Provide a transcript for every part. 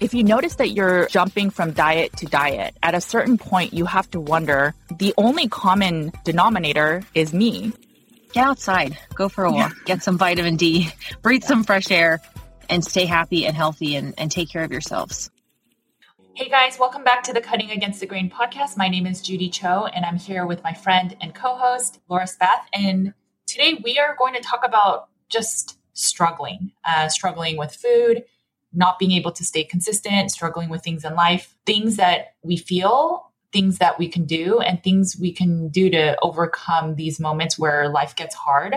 If you notice that you're jumping from diet to diet, at a certain point, you have to wonder the only common denominator is me. Get outside, go for a walk, get some vitamin D, breathe some fresh air, and stay happy and healthy and, and take care of yourselves. Hey guys, welcome back to the Cutting Against the Grain podcast. My name is Judy Cho, and I'm here with my friend and co host, Laura Spath. And today we are going to talk about just struggling, uh, struggling with food, not being able to stay consistent, struggling with things in life, things that we feel, things that we can do, and things we can do to overcome these moments where life gets hard.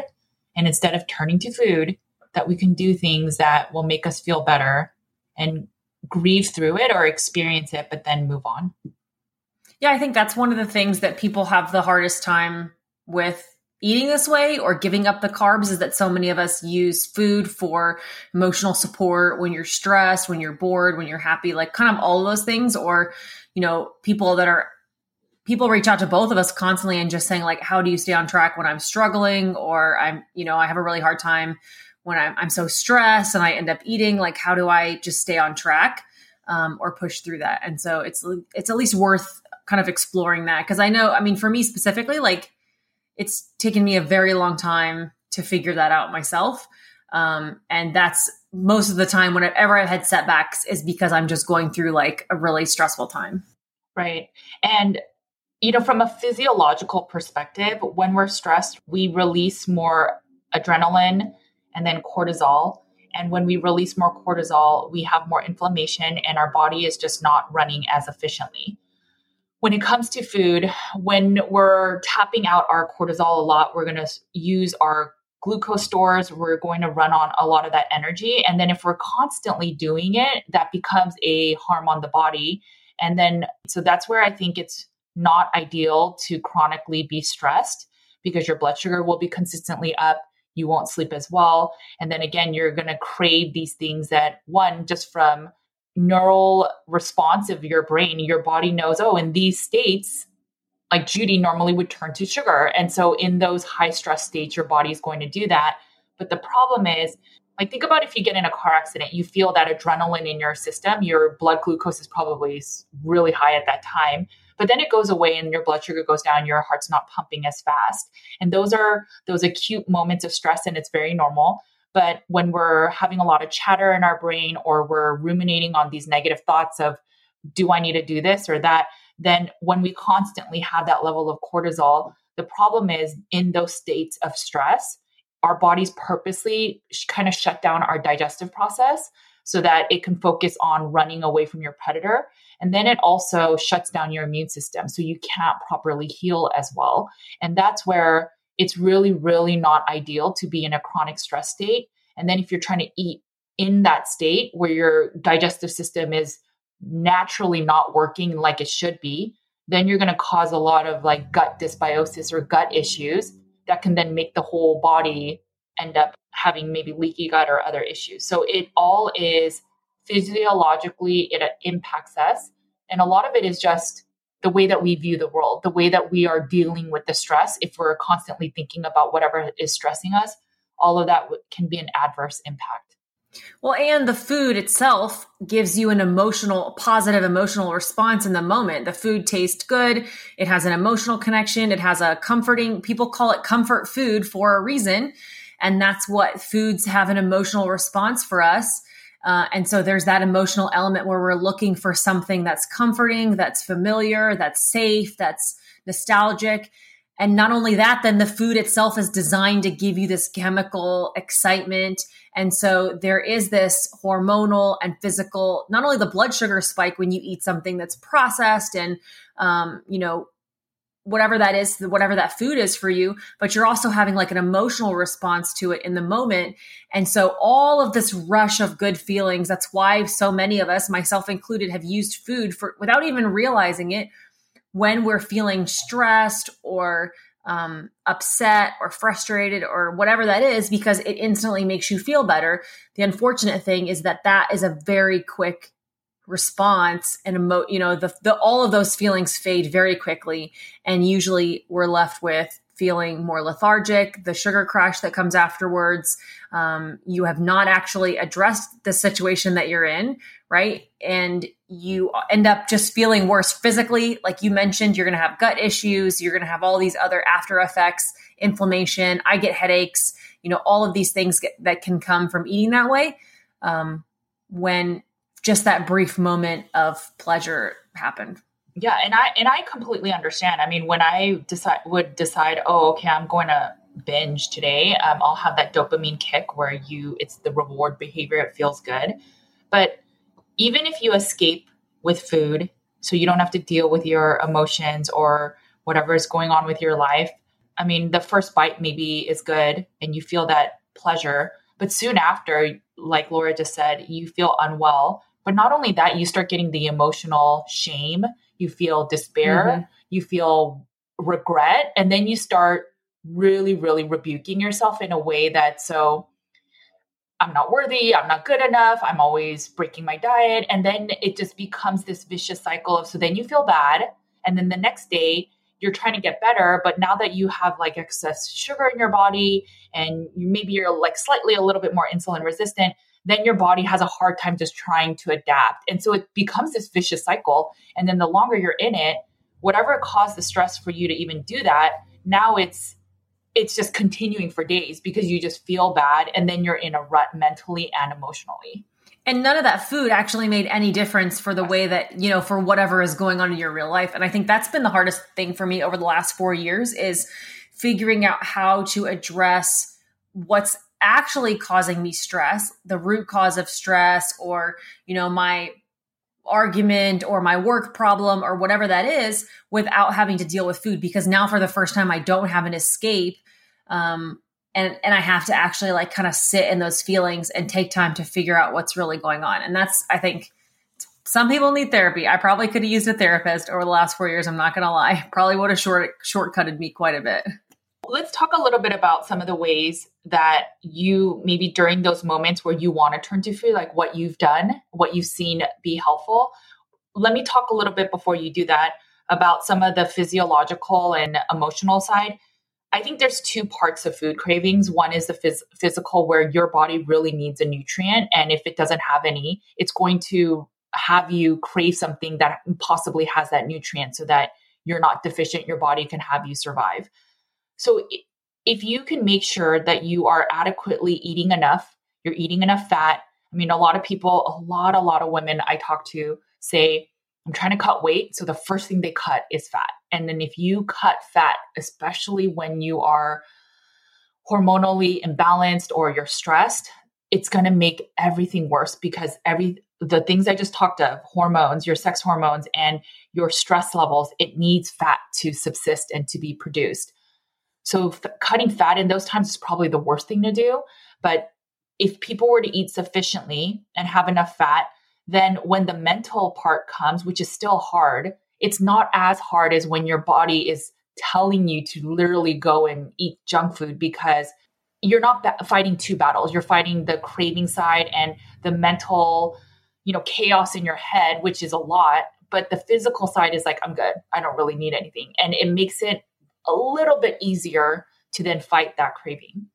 And instead of turning to food, that we can do things that will make us feel better and grieve through it or experience it, but then move on. Yeah, I think that's one of the things that people have the hardest time with eating this way or giving up the carbs is that so many of us use food for emotional support when you're stressed, when you're bored, when you're happy, like kind of all those things. Or, you know, people that are, people reach out to both of us constantly and just saying, like, how do you stay on track when I'm struggling or I'm, you know, I have a really hard time when I'm, I'm so stressed and I end up eating? Like, how do I just stay on track? Um, or push through that. And so it's it's at least worth kind of exploring that because I know, I mean, for me specifically, like it's taken me a very long time to figure that out myself. Um, and that's most of the time whenever I've had setbacks is because I'm just going through like a really stressful time. Right. And, you know, from a physiological perspective, when we're stressed, we release more adrenaline and then cortisol. And when we release more cortisol, we have more inflammation and our body is just not running as efficiently when it comes to food, when we're tapping out our cortisol a lot, we're going to use our glucose stores. We're going to run on a lot of that energy. And then if we're constantly doing it, that becomes a harm on the body. And then, so that's where I think it's not ideal to chronically be stressed because your blood sugar will be consistently up. You won't sleep as well. And then again, you're going to crave these things that, one, just from neural response of your brain, your body knows, oh, in these states, like Judy normally would turn to sugar. And so in those high stress states, your body is going to do that. But the problem is, like, think about if you get in a car accident, you feel that adrenaline in your system, your blood glucose is probably really high at that time. But then it goes away and your blood sugar goes down, your heart's not pumping as fast. And those are those acute moments of stress, and it's very normal. But when we're having a lot of chatter in our brain or we're ruminating on these negative thoughts of, do I need to do this or that? Then when we constantly have that level of cortisol, the problem is in those states of stress, our bodies purposely kind of shut down our digestive process so that it can focus on running away from your predator. And then it also shuts down your immune system. So you can't properly heal as well. And that's where it's really, really not ideal to be in a chronic stress state. And then if you're trying to eat in that state where your digestive system is naturally not working like it should be, then you're going to cause a lot of like gut dysbiosis or gut issues that can then make the whole body end up having maybe leaky gut or other issues. So it all is physiologically it uh, impacts us. And a lot of it is just the way that we view the world, the way that we are dealing with the stress. If we're constantly thinking about whatever is stressing us, all of that can be an adverse impact. Well, and the food itself gives you an emotional, positive emotional response in the moment. The food tastes good. It has an emotional connection. It has a comforting, people call it comfort food for a reason. And that's what foods have an emotional response for us. Uh, and so there's that emotional element where we're looking for something that's comforting, that's familiar, that's safe, that's nostalgic. And not only that, then the food itself is designed to give you this chemical excitement. And so there is this hormonal and physical, not only the blood sugar spike when you eat something that's processed and, um, you know, whatever that is, whatever that food is for you, but you're also having like an emotional response to it in the moment. And so all of this rush of good feelings, that's why so many of us, myself included, have used food for without even realizing it when we're feeling stressed or um, upset or frustrated or whatever that is, because it instantly makes you feel better. The unfortunate thing is that that is a very quick response and emo- you know the, the all of those feelings fade very quickly and usually we're left with feeling more lethargic the sugar crash that comes afterwards um, you have not actually addressed the situation that you're in right? And you end up just feeling worse physically. Like you mentioned you're going to have gut issues you're going to have all these other after effects inflammation i get headaches you know all of these things get, that can come from eating that way. Um, when just that brief moment of pleasure happened. Yeah, and I and I completely understand. I mean, when I decide would decide, oh, okay, I'm going to binge today, um, I'll have that dopamine kick where you it's the reward behavior. It feels good, but even if you escape with food, so you don't have to deal with your emotions or whatever is going on with your life. I mean, the first bite maybe is good, and you feel that pleasure, but soon after, like Laura just said, you feel unwell but not only that, you start getting the emotional shame, you feel despair, mm-hmm. you feel regret, and then you start really, really rebuking yourself in a way that so I'm not worthy, I'm not good enough, I'm always breaking my diet. And then it just becomes this vicious cycle of so then you feel bad. And then the next day, you're trying to get better, but now that you have like excess sugar in your body and maybe you're like slightly a little bit more insulin resistant, then your body has a hard time just trying to adapt. And so it becomes this vicious cycle. And then the longer you're in it, whatever caused the stress for you to even do that, now it's it's just continuing for days because you just feel bad and then you're in a rut mentally and emotionally. And none of that food actually made any difference for the way that, you know, for whatever is going on in your real life. And I think that's been the hardest thing for me over the last 4 years is figuring out how to address what's actually causing me stress, the root cause of stress, or, you know, my argument or my work problem or whatever that is without having to deal with food because now for the first time I don't have an escape um and and I have to actually like kind of sit in those feelings and take time to figure out what's really going on and that's I think some people need therapy. I probably could have used a therapist over the last 4 years, I'm not going to lie. Probably would have short shortcutted me quite a bit. Let's talk a little bit about some of the ways that you maybe during those moments where you want to turn to food, like what you've done, what you've seen be helpful. Let me talk a little bit before you do that about some of the physiological and emotional side. I think there's two parts of food cravings. One is the phys- physical, where your body really needs a nutrient. And if it doesn't have any, it's going to have you crave something that possibly has that nutrient so that you're not deficient, your body can have you survive. So if you can make sure that you are adequately eating enough, you're eating enough fat. I mean, a lot of people, a lot, a lot of women I talk to say, I'm trying to cut weight. So the first thing they cut is fat. And then if you cut fat, especially when you are hormonally imbalanced or you're stressed, it's going to make everything worse because every the things I just talked of, hormones, your sex hormones and your stress levels, it needs fat to subsist and to be produced. So f- cutting fat in those times is probably the worst thing to do. But if people were to eat sufficiently and have enough fat, then when the mental part comes, which is still hard, it's not as hard as when your body is telling you to literally go and eat junk food because you're not ba- fighting two battles. You're fighting the craving side and the mental you know, chaos in your head, which is a lot, but the physical side is like, I'm good. I don't really need anything. And it makes it a little bit easier to then fight that craving.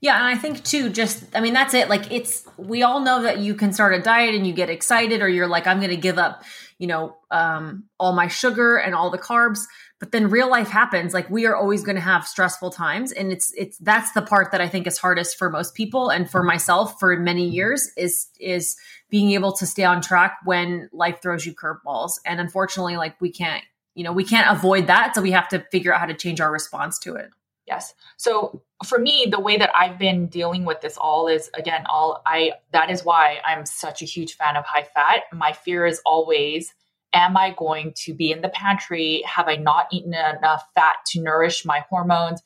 Yeah, and I think too, just I mean, that's it. Like it's we all know that you can start a diet and you get excited, or you're like, I'm going to give up, you know, um, all my sugar and all the carbs. But then real life happens. Like we are always going to have stressful times, and it's it's that's the part that I think is hardest for most people, and for myself for many years is is being able to stay on track when life throws you curveballs. And unfortunately, like we can't, you know, we can't avoid that, so we have to figure out how to change our response to it. Yes. So for me, the way that I've been dealing with this all is again, all I that is why I'm such a huge fan of high fat. My fear is always am I going to be in the pantry? Have I not eaten enough fat to nourish my hormones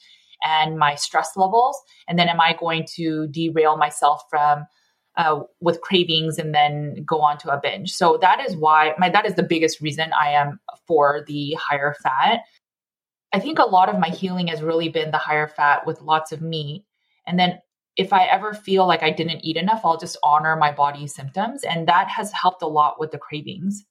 and my stress levels? And then am I going to derail myself from uh, with cravings and then go on to a binge? So that is why my that is the biggest reason I am for the higher fat. I think a lot of my healing has really been the higher fat with lots of meat. And then if I ever feel like I didn't eat enough, I'll just honor my body's symptoms. And that has helped a lot with the cravings.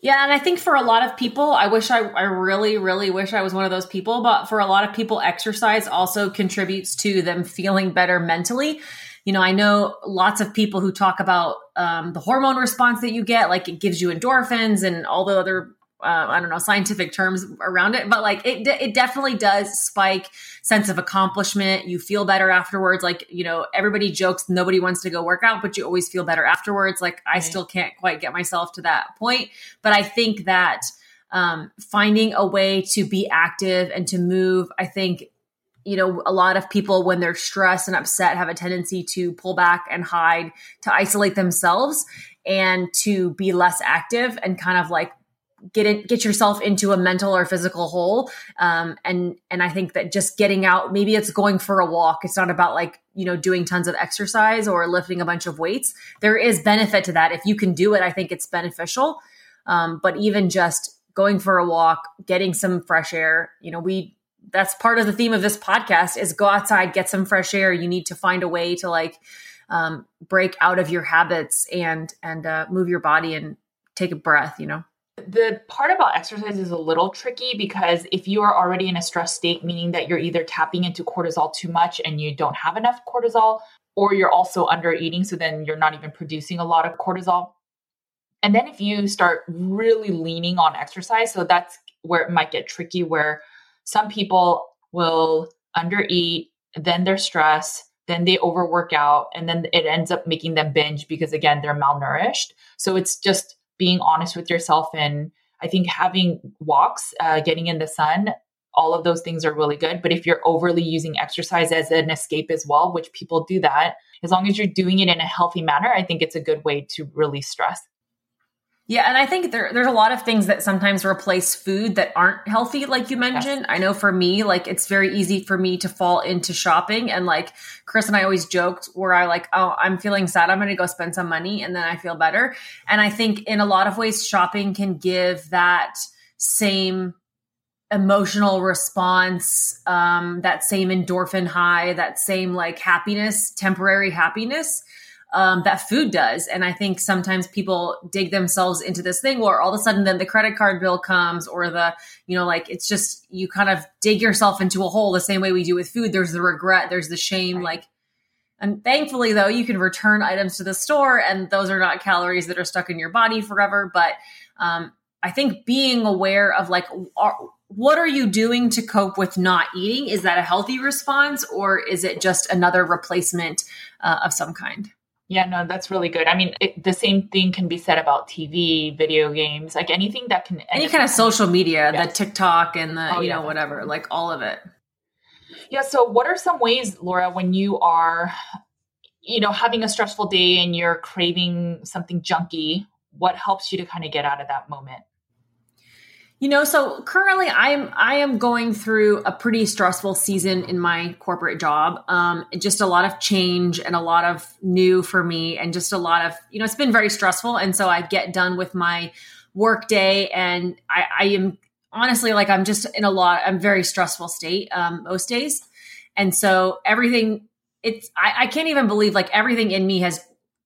Yeah, and I think for a lot of people, I wish I, I really, really wish I was one of those people. But for a lot of people, exercise also contributes to them feeling better mentally. You know, I know lots of people who talk about um, the hormone response that you get, like it gives you endorphins and all the other uh, I don't know scientific terms around it, but like it it definitely does spike sense of accomplishment. You feel better afterwards. Like you know, everybody jokes nobody wants to go work out, but you always feel better afterwards. Like I still can't quite get myself to that point, but I think that um, finding a way to be active and to move, I think you know, a lot of people, when they're stressed and upset, have a tendency to pull back and hide, to isolate themselves and to be less active and kind of like get it get yourself into a mental or physical hole. Um, and and i think that just getting out maybe it's going for a walk. It's not about like you know doing tons of exercise or lifting a bunch of weights. There is benefit to that. If you can do it i think it's beneficial. Um, but even just going for a walk getting some fresh air you know we that's part of the theme of this podcast is go outside get some fresh air. You need to find a way to like um, break out of your habits and and uh, move your body and take a breath you know the part about exercise is a little tricky because if you are already in a stress state, meaning that you're either tapping into cortisol too much and you don't have enough cortisol, or you're also under eating, so then you're not even producing a lot of cortisol. And then if you start really leaning on exercise, so that's where it might get tricky, where some people will undereat, then they're stressed, then they overwork out, and then it ends up making them binge because again, they're malnourished. So it's just being honest with yourself and I think having walks, uh, getting in the sun, all of those things are really good. But if you're overly using exercise as an escape as well, which people do that, as long as you're doing it in a healthy manner, I think it's a good way to release stress. Yeah, and I think there, there's a lot of things that sometimes replace food that aren't healthy, like you mentioned. Yes. I know for me, like it's very easy for me to fall into shopping, and like Chris and I always joked, where I like, oh, I'm feeling sad, I'm going to go spend some money, and then I feel better. And I think in a lot of ways, shopping can give that same emotional response, um, that same endorphin high, that same like happiness, temporary happiness um, that food does. And I think sometimes people dig themselves into this thing where all of a sudden then the credit card bill comes or the, you know, like it's just, you kind of dig yourself into a hole the same way we do with food. There's the regret, there's the shame. Right. Like, and thankfully though, you can return items to the store and those are not calories that are stuck in your body forever. But, um, I think being aware of like, are, what are you doing to cope with not eating? Is that a healthy response or is it just another replacement uh, of some kind? Yeah, no, that's really good. I mean, it, the same thing can be said about TV, video games, like anything that can any kind of social media, yes. the TikTok and the oh, you yeah, know whatever, like all of it. Yeah. So, what are some ways, Laura, when you are, you know, having a stressful day and you're craving something junky? What helps you to kind of get out of that moment? You know, so currently I'm I am going through a pretty stressful season in my corporate job. Um, just a lot of change and a lot of new for me, and just a lot of you know, it's been very stressful. And so I get done with my work day, and I, I am honestly like I'm just in a lot. I'm very stressful state um, most days, and so everything. It's I, I can't even believe like everything in me has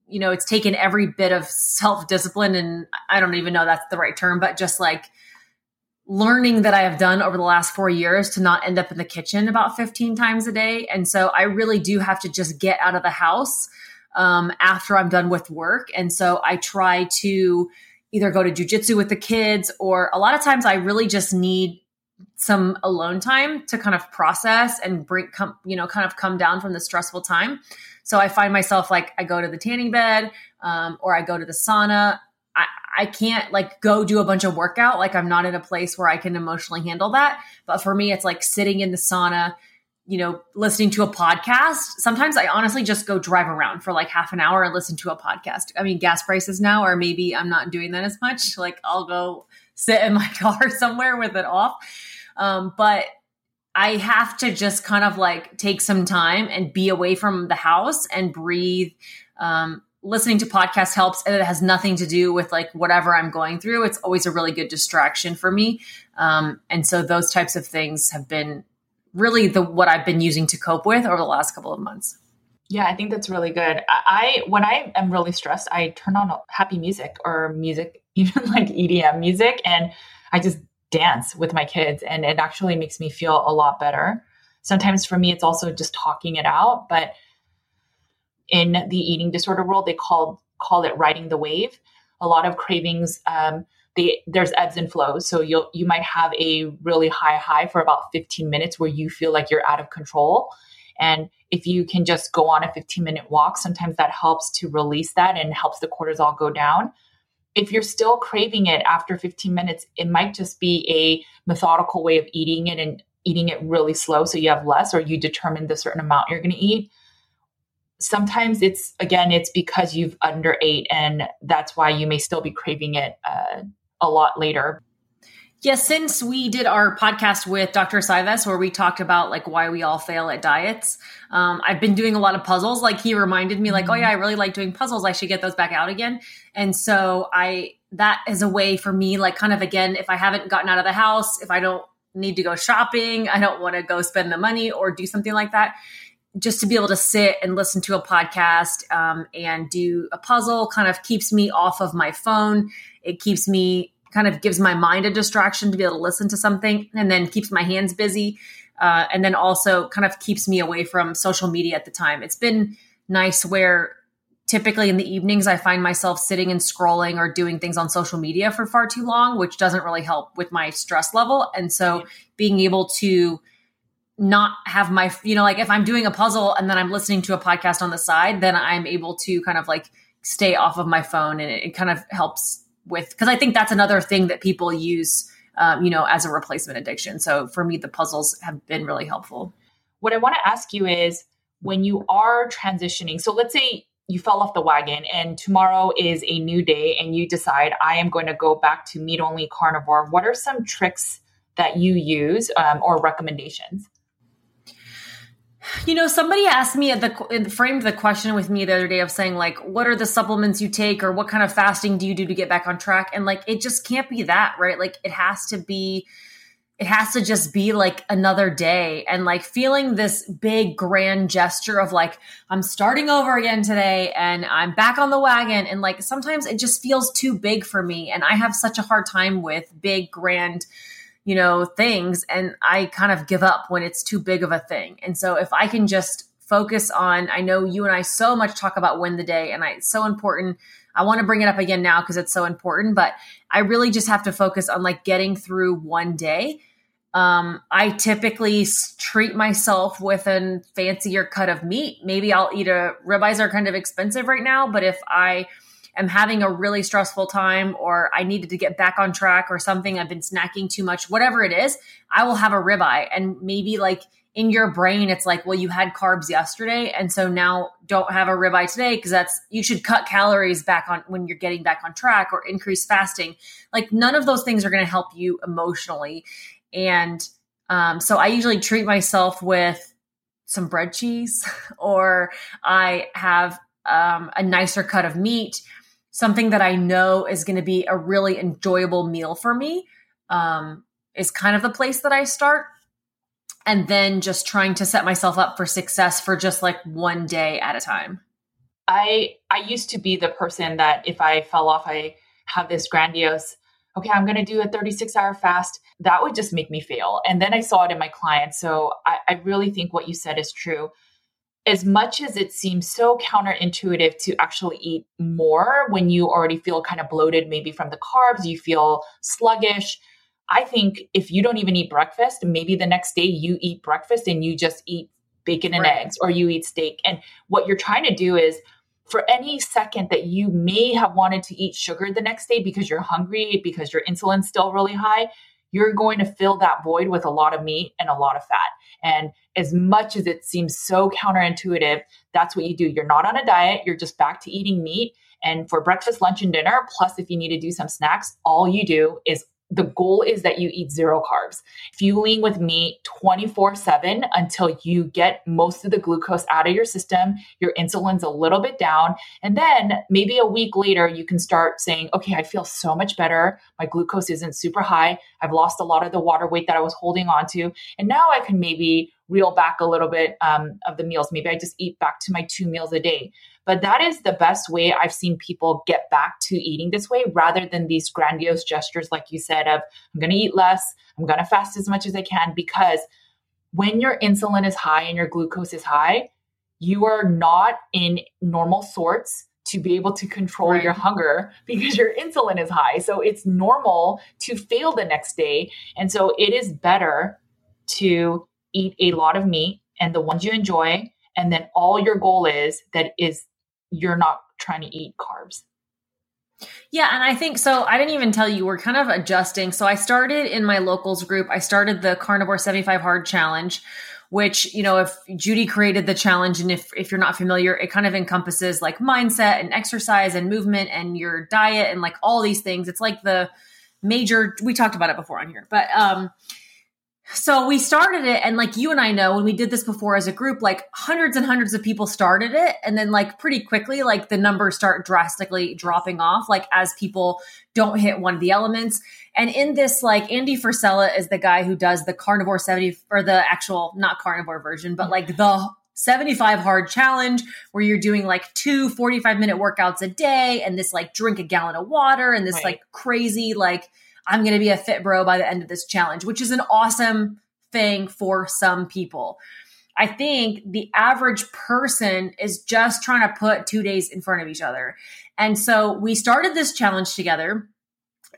you know, it's taken every bit of self discipline and I don't even know that's the right term, but just like learning that I have done over the last four years to not end up in the kitchen about 15 times a day. And so I really do have to just get out of the house um, after I'm done with work. And so I try to either go to jujitsu with the kids or a lot of times I really just need some alone time to kind of process and bring come you know kind of come down from the stressful time so i find myself like i go to the tanning bed um, or i go to the sauna I, can't like go do a bunch of workout like i'm not in a place where i can emotionally handle that. But for me it's like sitting in the sauna you know listening to a podcast. Sometimes i honestly just go drive around for like half an hour and listen to a podcast. I mean gas prices now or maybe i'm not doing that as much. Like i'll go sit in my car somewhere with it off. Um, but I have to just kind of like take some time and be away from the house and breathe. Um, listening to podcasts helps and it has nothing to do with like whatever I'm going through. It's always a really good distraction for me. Um, and so those types of things have been really the what I've been using to cope with over the last couple of months. Yeah, I think that's really good. I when I am really stressed, I turn on happy music or music, even like EDM music, and I just dance with my kids and it actually makes me feel a lot better. Sometimes for me, it's also just talking it out. But in the eating disorder world, they call call it riding the wave. A lot of cravings, um, they, there's ebbs and flows. So you'll you might have a really high high for about 15 minutes where you feel like you're out of control. And if you can just go on a 15 minute walk, sometimes that helps to release that and helps the cortisol go down if you're still craving it after 15 minutes, it might just be a methodical way of eating it and eating it really slow so you have less, or you determine the certain amount you're going to eat. Sometimes it's again, it's because you've under ate, and that's why you may still be craving it uh, a lot later. Yes, yeah, since we did our podcast with Dr. Saives, where we talked about like why we all fail at diets, um, I've been doing a lot of puzzles. Like he reminded me, like, oh yeah, I really like doing puzzles. I should get those back out again. And so I that is a way for me, like, kind of again, if I haven't gotten out of the house, if I don't need to go shopping, I don't want to go spend the money or do something like that. Just to be able to sit and listen to a podcast um, and do a puzzle kind of keeps me off of my phone. It keeps me kind of gives my mind a distraction to be able to listen to something and then keeps my hands busy. Uh, and then also kind of keeps me away from social media at the time. It's been nice where typically in the evenings I find myself sitting and scrolling or doing things on social media for far too long, which doesn't really help with my stress level. And so being able to not have my, you know, like if I'm doing a puzzle and then I'm listening to a podcast on the side, then I'm able to kind of like stay off of my phone and it, it kind of helps with because I think that's another thing that people use, um, you know, as a replacement addiction. So for me, the puzzles have been really helpful. What I want to ask you is when you are transitioning. So let's say you fell off the wagon and tomorrow is a new day and you decide I am going to go back to meat only carnivore. What are some tricks that you use um, or recommendations? You know, somebody asked me at the framed the question with me the other day of saying like, what are the supplements you take or what kind of fasting do you do to get back on track? And like, it just can't be that, right? Like, it has to be, it has to just be like another day and like feeling this big grand gesture of like, I'm starting over again today and I'm back on the wagon. And like, sometimes it just feels too big for me. And I have such a hard time with big grand you know, things. And I kind of give up when it's too big of a thing. And so if I can just focus on, I know you and I so much talk about win the day and I, it's so important. I want to bring it up again now because it's so important, but I really just have to focus on like getting through one day. Um, I typically treat myself with a fancier cut of meat. Maybe I'll eat a ribeyes are kind of expensive right now, but if I am having a really stressful time or I needed to get back on track or something, I've been snacking too much, whatever it is, I will have a ribeye. And maybe like in your brain, it's like, well, you had carbs yesterday. And so now don't have a ribeye today because that's, you should cut calories back on when you're getting back on track or increase fasting. Like none of those things are going to help you emotionally. And um, so I usually treat myself with some bread cheese or I have um, a nicer cut of meat something that I know is going to be a really enjoyable meal for me um, is kind of the place that I start. And then just trying to set myself up for success for just like one day at a time. I I used to be the person that if I fell off, I have this grandiose, okay, I'm to do a 36 hour fast. That would just make me fail. And then I saw it in my clients. So I, I really think what you said is true. As much as it seems so counterintuitive to actually eat more when you already feel kind of bloated, maybe from the carbs, you feel sluggish. I think if you don't even eat breakfast, maybe the next day you eat breakfast and you just eat bacon and right. eggs or you eat steak. And what you're trying to do is for any second that you may have wanted to eat sugar the next day because you're hungry, because your insulin's still really high, you're going to fill that void with a lot of meat and a lot of fat. And as much as it seems so counterintuitive, that's what you do. You're not on a diet, you're just back to eating meat. And for breakfast, lunch, and dinner, plus if you need to do some snacks, all you do is the goal is that you eat zero carbs. Fueling with meat 24 7 until you get most of the glucose out of your system, your insulin's a little bit down. And then maybe a week later, you can start saying, okay, I feel so much better. My glucose isn't super high. I've lost a lot of the water weight that I was holding on to. And now I can maybe reel back a little bit um, of the meals. Maybe I just eat back to my two meals a day. But that is the best way I've seen people get back to eating this way rather than these grandiose gestures, like you said, of I'm going to eat less, I'm going to fast as much as I can. Because when your insulin is high and your glucose is high, you are not in normal sorts to be able to control right. your hunger because your insulin is high. So it's normal to fail the next day. And so it is better to eat a lot of meat and the ones you enjoy. And then all your goal is that is you're not trying to eat carbs. Yeah, and I think so. I didn't even tell you we're kind of adjusting. So I started in my locals group. I started the Carnivore 75 Hard Challenge, which, you know, if Judy created the challenge and if if you're not familiar, it kind of encompasses like mindset and exercise and movement and your diet and like all these things. It's like the major we talked about it before on here. But um so we started it, and like you and I know, when we did this before as a group, like hundreds and hundreds of people started it, and then like pretty quickly, like the numbers start drastically dropping off, like as people don't hit one of the elements. And in this, like Andy Frisella is the guy who does the carnivore 70 or the actual, not carnivore version, but like the 75 hard challenge where you're doing like two 45 minute workouts a day and this like drink a gallon of water and this right. like crazy, like, I'm going to be a fit bro by the end of this challenge, which is an awesome thing for some people. I think the average person is just trying to put two days in front of each other. And so we started this challenge together.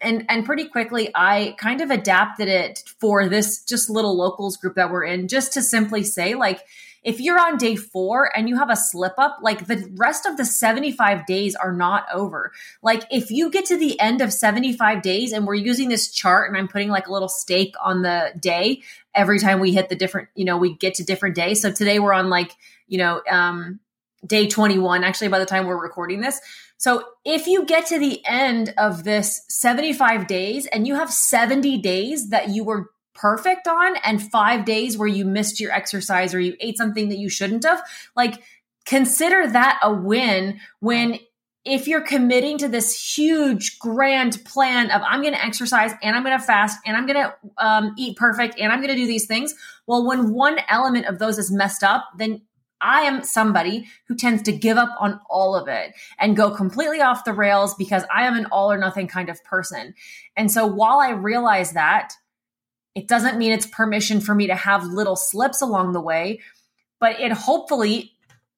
And, and pretty quickly, I kind of adapted it for this just little locals group that we're in, just to simply say, like, if you're on day four and you have a slip up, like the rest of the 75 days are not over. Like if you get to the end of 75 days and we're using this chart and I'm putting like a little stake on the day every time we hit the different, you know, we get to different days. So today we're on like, you know, um, day 21, actually, by the time we're recording this. So if you get to the end of this 75 days and you have 70 days that you were perfect on and five days where you missed your exercise or you ate something that you shouldn't have, like consider that a win when if you're committing to this huge grand plan of i'm going to exercise and i'm going to fast and i'm going to um, eat perfect and i'm going to do these things well when one element of those is messed up then i am somebody who tends to give up on all of it and go completely off the rails because i am an all or nothing kind of person. And so while i realize that it doesn't mean it's permission for me to have little slips along the way, but it hopefully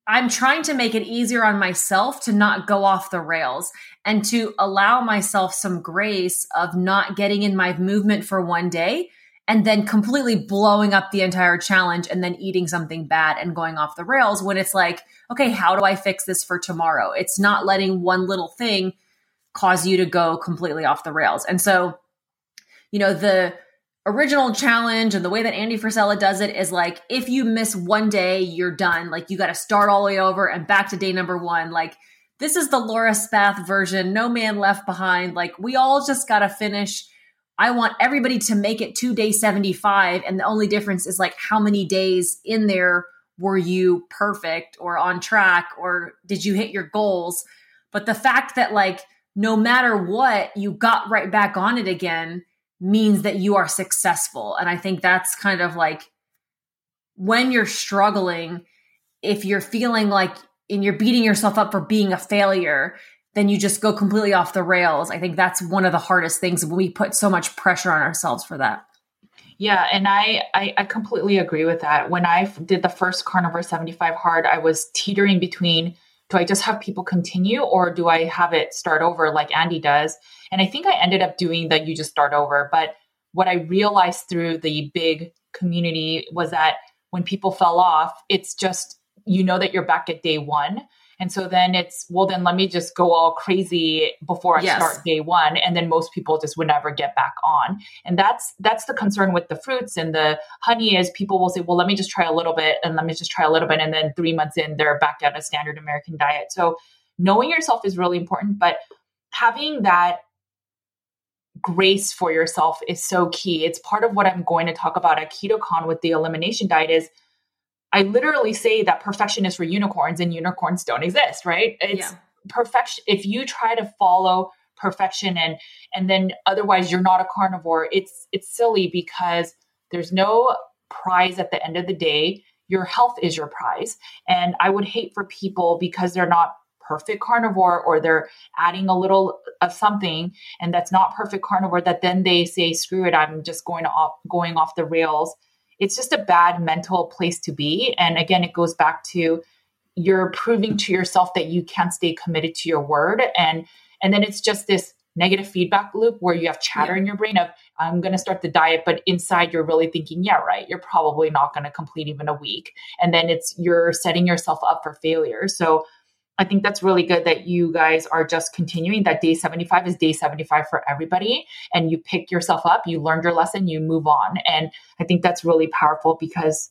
I'm trying to make it easier on myself to not go off the rails and to allow myself some grace of not getting in my movement for one day and then completely blowing up the entire challenge and then eating something bad and going off the rails when it's like, okay, how do I fix this for tomorrow? It's not letting one little thing cause you to go completely off the rails. And so, you know, the original challenge and the way that Andy Frisella does it is like if you miss one day, you're done. Like you got to start all the way over and back to day number one. Like this is the Laura Spath version, no man left behind. Like we all just got to finish. I want everybody to make it to day 75. And the only difference is like how many days in there were you perfect or on track or did you hit your goals? But the fact that like no matter what, you got right back on it again means that you are successful. And I think that's kind of like when you're struggling, if you're feeling like and you're beating yourself up for being a failure, then you just go completely off the rails. I think that's one of the hardest things when we put so much pressure on ourselves for that. Yeah, and I, I, I completely agree with that. When I did the first Carnivore 75 hard, I was teetering between do I just have people continue or do I have it start over like Andy does? And I think I ended up doing that you just start over. But what I realized through the big community was that when people fell off, it's just you know that you're back at day one. And so then it's, well, then let me just go all crazy before I yes. start day one. And then most people just would never get back on. And that's, that's the concern with the fruits and the honey is people will say, well, let me just try a little bit and let me just try a little bit. And then three months in, they're back at a standard American diet. So knowing yourself is really important, but having that grace for yourself is so key. It's part of what I'm going to talk about at KetoCon with the elimination diet is I literally say that perfection is for unicorns and unicorns don't exist, right? It's yeah. perfection. If you try to follow perfection and and then otherwise you're not a carnivore, it's it's silly because there's no prize at the end of the day. Your health is your prize. And I would hate for people because they're not perfect carnivore or they're adding a little of something and that's not perfect carnivore that then they say screw it i'm just going off going off the rails it's just a bad mental place to be. And again, it goes back to you're proving to yourself that you can't stay committed to your word. And and then it's just this negative feedback loop where you have chatter yeah. in your brain of i'm going to start the diet but inside you're really thinking yeah right you're probably not going to complete even a week and then it's you're setting yourself up for failure so I think that's really good that you guys are just continuing that day 75 is day 75 for everybody. And you pick yourself up, you learned your lesson, you move on. And I think that's really powerful because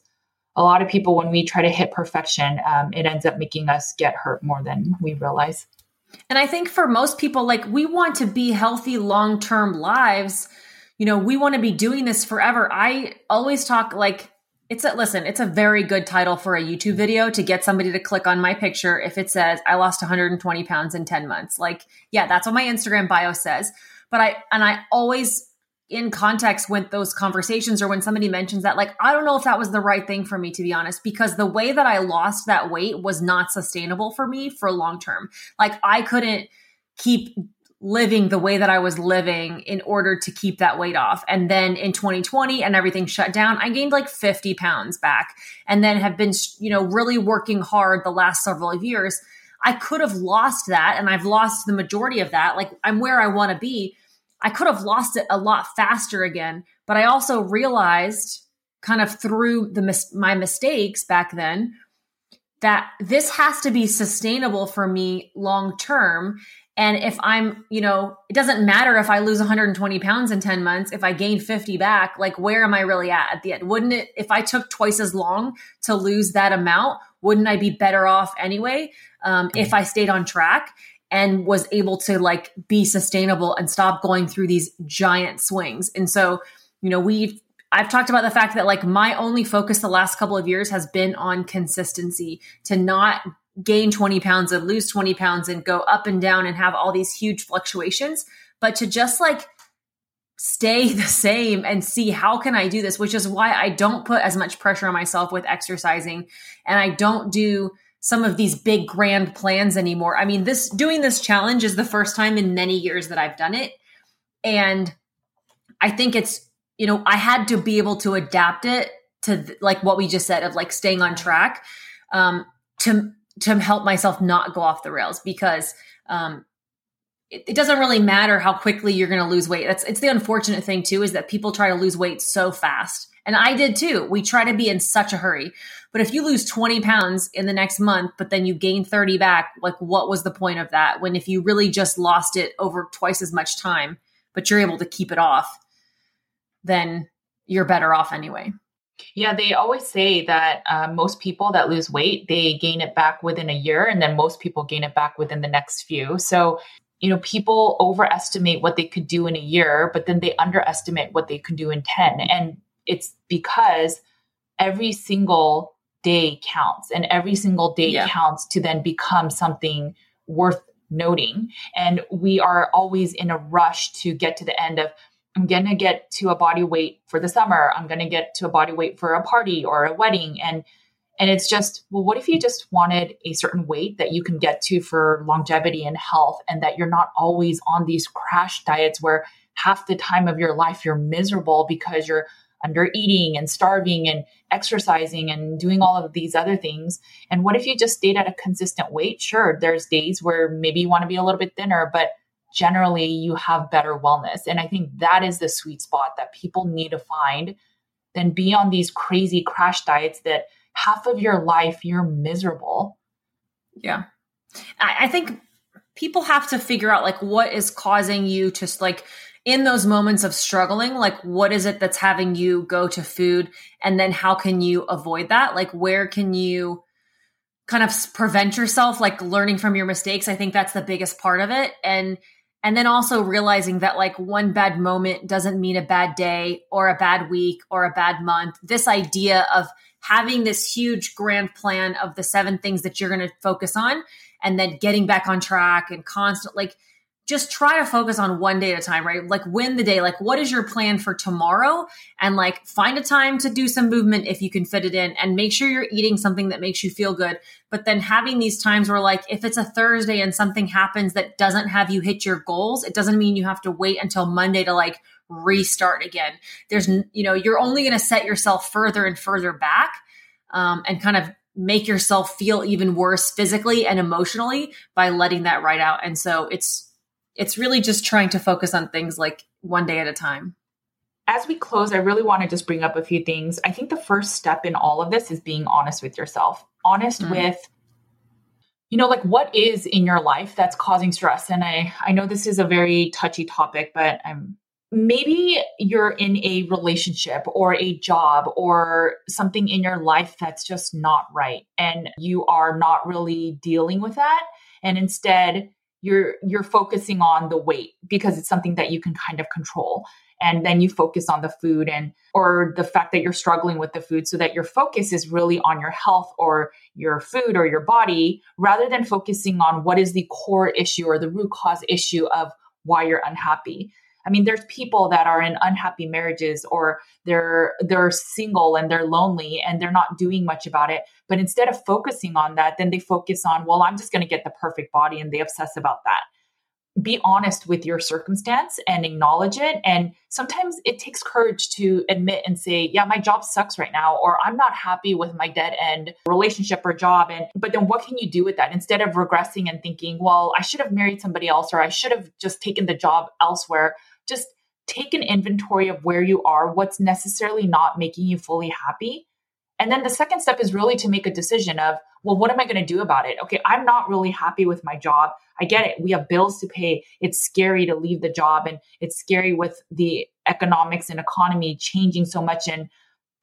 a lot of people, when we try to hit perfection, um, it ends up making us get hurt more than we realize. And I think for most people, like we want to be healthy long term lives. You know, we want to be doing this forever. I always talk like, it's a listen, it's a very good title for a YouTube video to get somebody to click on my picture if it says I lost 120 pounds in 10 months. Like, yeah, that's what my Instagram bio says. But I and I always in context with those conversations or when somebody mentions that, like, I don't know if that was the right thing for me, to be honest, because the way that I lost that weight was not sustainable for me for long term. Like, I couldn't keep living the way that I was living in order to keep that weight off. And then in 2020 and everything shut down, I gained like 50 pounds back and then have been, you know, really working hard the last several years. I could have lost that and I've lost the majority of that. Like I'm where I want to be. I could have lost it a lot faster again, but I also realized kind of through the mis- my mistakes back then that this has to be sustainable for me long term and if I'm, you know, it doesn't matter if I lose 120 pounds in 10 months, if I gain 50 back, like where am I really at at the end? Wouldn't it, if I took twice as long to lose that amount, wouldn't I be better off anyway um, if I stayed on track and was able to like be sustainable and stop going through these giant swings? And so, you know, we've, I've talked about the fact that like my only focus the last couple of years has been on consistency to not gain 20 pounds and lose 20 pounds and go up and down and have all these huge fluctuations, but to just like stay the same and see how can I do this, which is why I don't put as much pressure on myself with exercising. And I don't do some of these big grand plans anymore. I mean, this doing this challenge is the first time in many years that I've done it. And I think it's you know, I had to be able to adapt it to th- like what we just said of like staying on track um to to help myself not go off the rails because um, it, it, doesn't really matter how quickly you're going to lose weight. That's it's the unfortunate thing too is that people try to lose weight so fast. And I did too. We try to be in such a hurry. But if you lose 20 pounds in the next month, but then you gain 30 back, like what was the point of that? When if you really just lost it over twice as much time, but you're able to keep it off, then you're better off anyway. Yeah, they always say that uh, most people that lose weight, they gain it back within a year, and then most people gain it back within the next few. So, you know, people overestimate what they could do in a year, but then they underestimate what they could do in 10. And it's because every single day counts, and every single day yeah. counts to then become something worth noting. And we are always in a rush to get to the end of I'm going to get to a body weight for the summer. I'm going to get to a body weight for a party or a wedding. And And it's just, well, what if you just wanted a certain weight that you can get to for longevity and health and that you're not always on these crash diets where half the time of your life you're miserable because you're under eating and starving and exercising and doing all of these other things. And what if you just stayed at a consistent weight? Sure, there's days where maybe you want to be a little bit thinner, but generally you have better wellness. And I think that is the sweet spot that people need to find than be on these crazy crash diets that half of your life you're miserable. Yeah. I, I think people have to figure out like what is causing you to like in those moments of struggling, like what is it that's having you go to food? And then how can you avoid that? Like where can you kind of prevent yourself like learning from your mistakes? I think that's the biggest part of it. And and then also realizing that like one bad moment doesn't mean a bad day or a bad week or a bad month. This idea of having this huge grand plan of the seven things that you're going to focus on and then getting back on track and constant like just try to focus on one day at a time, right? Like win the day. Like what is your plan for tomorrow? And like find a time to do some movement if you can fit it in and make sure you're eating something that makes you feel good. But then having these times where like if it's a Thursday and something happens that doesn't have you hit your goals, it doesn't mean you have to wait until Monday to like restart again. There's, you know, you're only going to set yourself further and further back um, and kind of make yourself feel even worse physically and emotionally by letting that right out. And so it's, it's really just trying to focus on things like one day at a time. As we close, I really want to just bring up a few things. I think the first step in all of this is being honest with yourself, honest mm-hmm. with you know like what is in your life that's causing stress and i i know this is a very touchy topic but i'm maybe you're in a relationship or a job or something in your life that's just not right and you are not really dealing with that and instead you're you're focusing on the weight because it's something that you can kind of control. And then you focus on the food and or the fact that you're struggling with the food so that your focus is really on your health or your food or your body rather than focusing on what is the core issue or the root cause issue of why you're unhappy I mean, there's people that are in unhappy marriages or they're they're single and they're lonely and they're not doing much about it. But instead of focusing on that, then they focus on, well, I'm just going to get the perfect body and they obsess about that. Be honest with your circumstance and acknowledge it. And sometimes it takes courage to admit and say, yeah, my job sucks right now, or I'm not happy with my dead end relationship or job. And but then what can you do with that instead of regressing and thinking, well, I should have married somebody else or I should have just taken the job elsewhere? just take an inventory of where you are, what's necessarily not making you fully happy. And then the second step is really to make a decision of, well, what am I going to do about it? Okay, I'm not really happy with my job. I get it. We have bills to pay. It's scary to leave the job and it's scary with the economics and economy changing so much and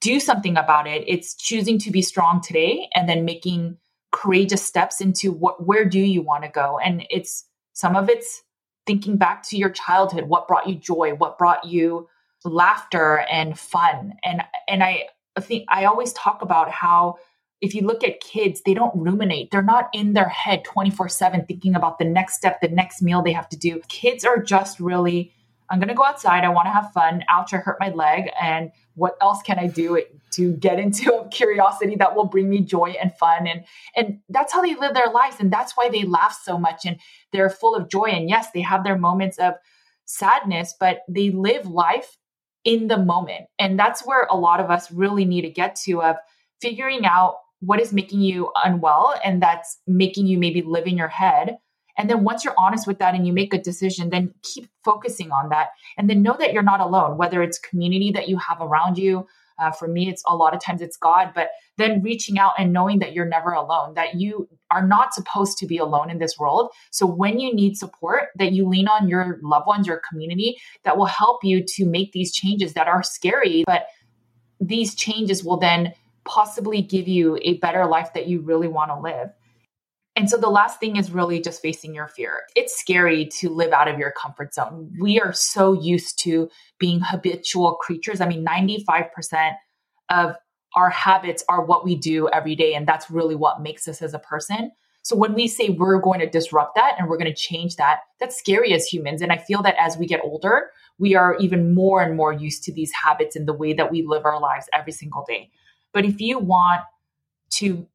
do something about it. It's choosing to be strong today and then making courageous steps into what where do you want to go? And it's some of it's thinking back to your childhood, what brought you joy, what brought you laughter and fun. And and I think I always talk about how if you look at kids, they don't ruminate. They're not in their head 24/7 thinking about the next step, the next meal they have to do. Kids are just really I'm going to go outside. I want to have fun. Ouch, I hurt my leg. And what else can I do to get into a curiosity that will bring me joy and fun? And, and that's how they live their lives. And that's why they laugh so much and they're full of joy. And yes, they have their moments of sadness, but they live life in the moment. And that's where a lot of us really need to get to of figuring out what is making you unwell and that's making you maybe live in your head and then once you're honest with that and you make a decision, then keep focusing on that. And then know that you're not alone, whether it's community that you have around you. Uh, for me, it's a lot of times it's God, but then reaching out and knowing that you're never alone, that you are not supposed to be alone in this world. So when you need support, that you lean on your loved ones, your community that will help you to make these changes that are scary, but these changes will then possibly give you a better life that you really want to live. And so the last thing is really just facing your fear. It's scary to live out of your comfort zone. We are so used to being habitual creatures. I mean, 95% of our habits are what we do every day. And that's really what makes us as a person. So when we say we're going to disrupt that and we're going to change that, that's scary as humans. And I feel that as we get older, we are even more and more used to these habits and the way that we live our lives every single day. But if you want to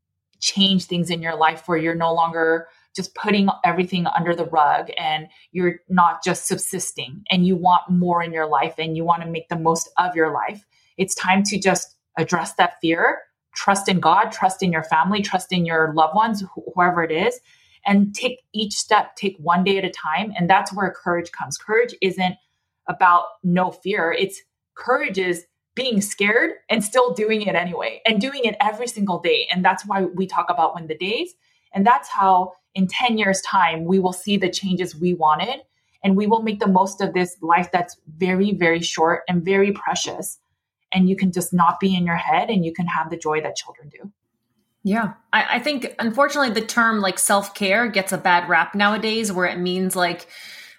change things in your life where you're no longer just putting everything under the rug and you're not just subsisting and you want more in your life and you want to make the most of your life. It's time to just address that fear, trust in God, trust in your family, trust in your loved ones, wh- whoever it is, and take each step, take one day at a time. And that's where courage comes. Courage isn't about no fear, it's courage is being scared and still doing it anyway and doing it every single day. And that's why we talk about win the days. And that's how in 10 years' time, we will see the changes we wanted and we will make the most of this life that's very, very short and very precious. And you can just not be in your head and you can have the joy that children do. Yeah. I, I think, unfortunately, the term like self care gets a bad rap nowadays where it means like,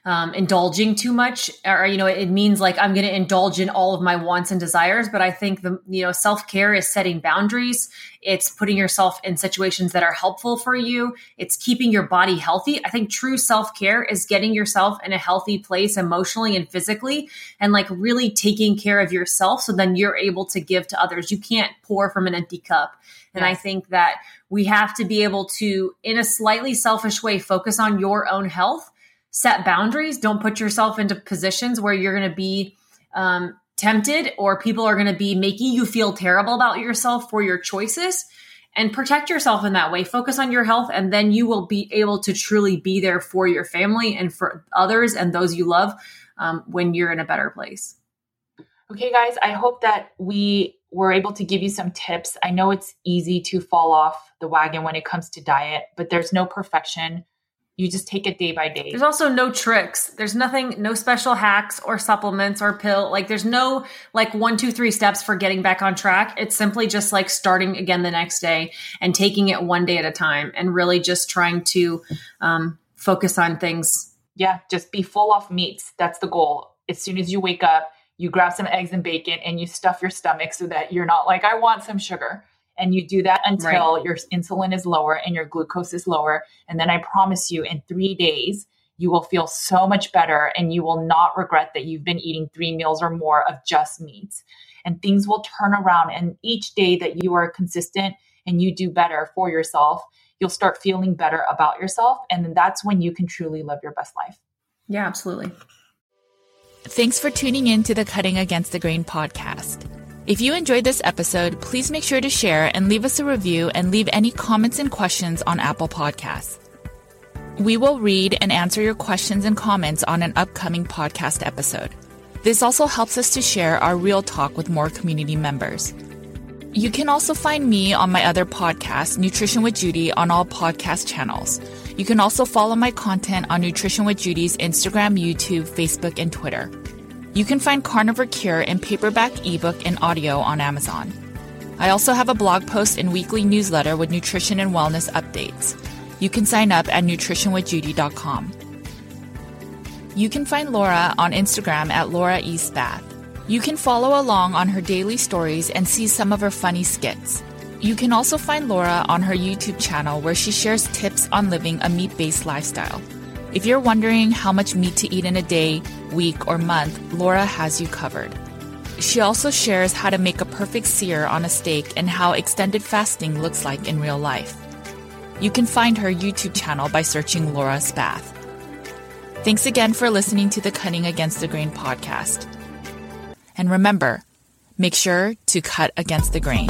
um, indulging too much or you know it means like i'm going to indulge in all of my wants and desires but i think the you know self-care is setting boundaries. It's putting yourself in situations that are helpful for you. It's keeping your body healthy. I think true self-care is getting yourself in a healthy place emotionally and physically and like really taking care of yourself so then you're able to give to others. You can't pour from an empty cup. And yes. i think that we have to be able to in a slightly selfish way focus on your own health set boundaries. Don't put yourself into positions where you're going to be um, tempted or people are going to be making you feel terrible about yourself for your choices. And protect yourself in that way. Focus on your health, and then you will be able to truly be there for your family and for others and those you love um, when you're in a better place. Okay, guys, I hope that we were able to give you some tips. I know it's easy to fall off the wagon when it comes to diet, but there's no perfection you just take it day by day. There's also no tricks. There's nothing, no special hacks or supplements or pill. Like there's no like one, two, three steps for getting back on track. It's simply just like starting again the next day and taking it one day at a time and really just trying to um, focus on things. Yeah, just be full off meats. That's the goal. As soon as you wake up, you grab some eggs and bacon and you stuff your stomach so that you're not like, I want some sugar and you do that until right. your insulin is lower and your glucose is lower. And then I promise you, in three days, you will feel so much better and you will not regret that you've been eating three meals or more of just meats. And things will turn around. And each day that you are consistent and you do better for yourself, you'll start feeling better about yourself. And then that's when you can truly live your best life. Yeah, absolutely. Thanks for tuning in to the Cutting Against the Grain podcast. If you enjoyed this episode, please make sure to share and leave us a review and leave any comments and questions on Apple Podcasts. We will read and answer your questions and comments on an upcoming podcast episode. This also helps us to share our real talk with more community members. You can also find me on my other podcast, Nutrition with Judy, on all podcast channels. You can also follow my content on Nutrition with Judy's Instagram, YouTube, Facebook, and Twitter. You can find Carnivore Cure in paperback, ebook, and audio on Amazon. I also have a blog post and weekly newsletter with nutrition and wellness updates. You can sign up at nutritionwithjudy.com. You can find Laura on Instagram at Laura Spath. You can follow along on her daily stories and see some of her funny skits. You can also find Laura on her YouTube channel where she shares tips on living a meat based lifestyle. If you're wondering how much meat to eat in a day, week, or month, Laura has you covered. She also shares how to make a perfect sear on a steak and how extended fasting looks like in real life. You can find her YouTube channel by searching Laura Spath. Thanks again for listening to the Cutting Against the Grain podcast. And remember, make sure to cut against the grain.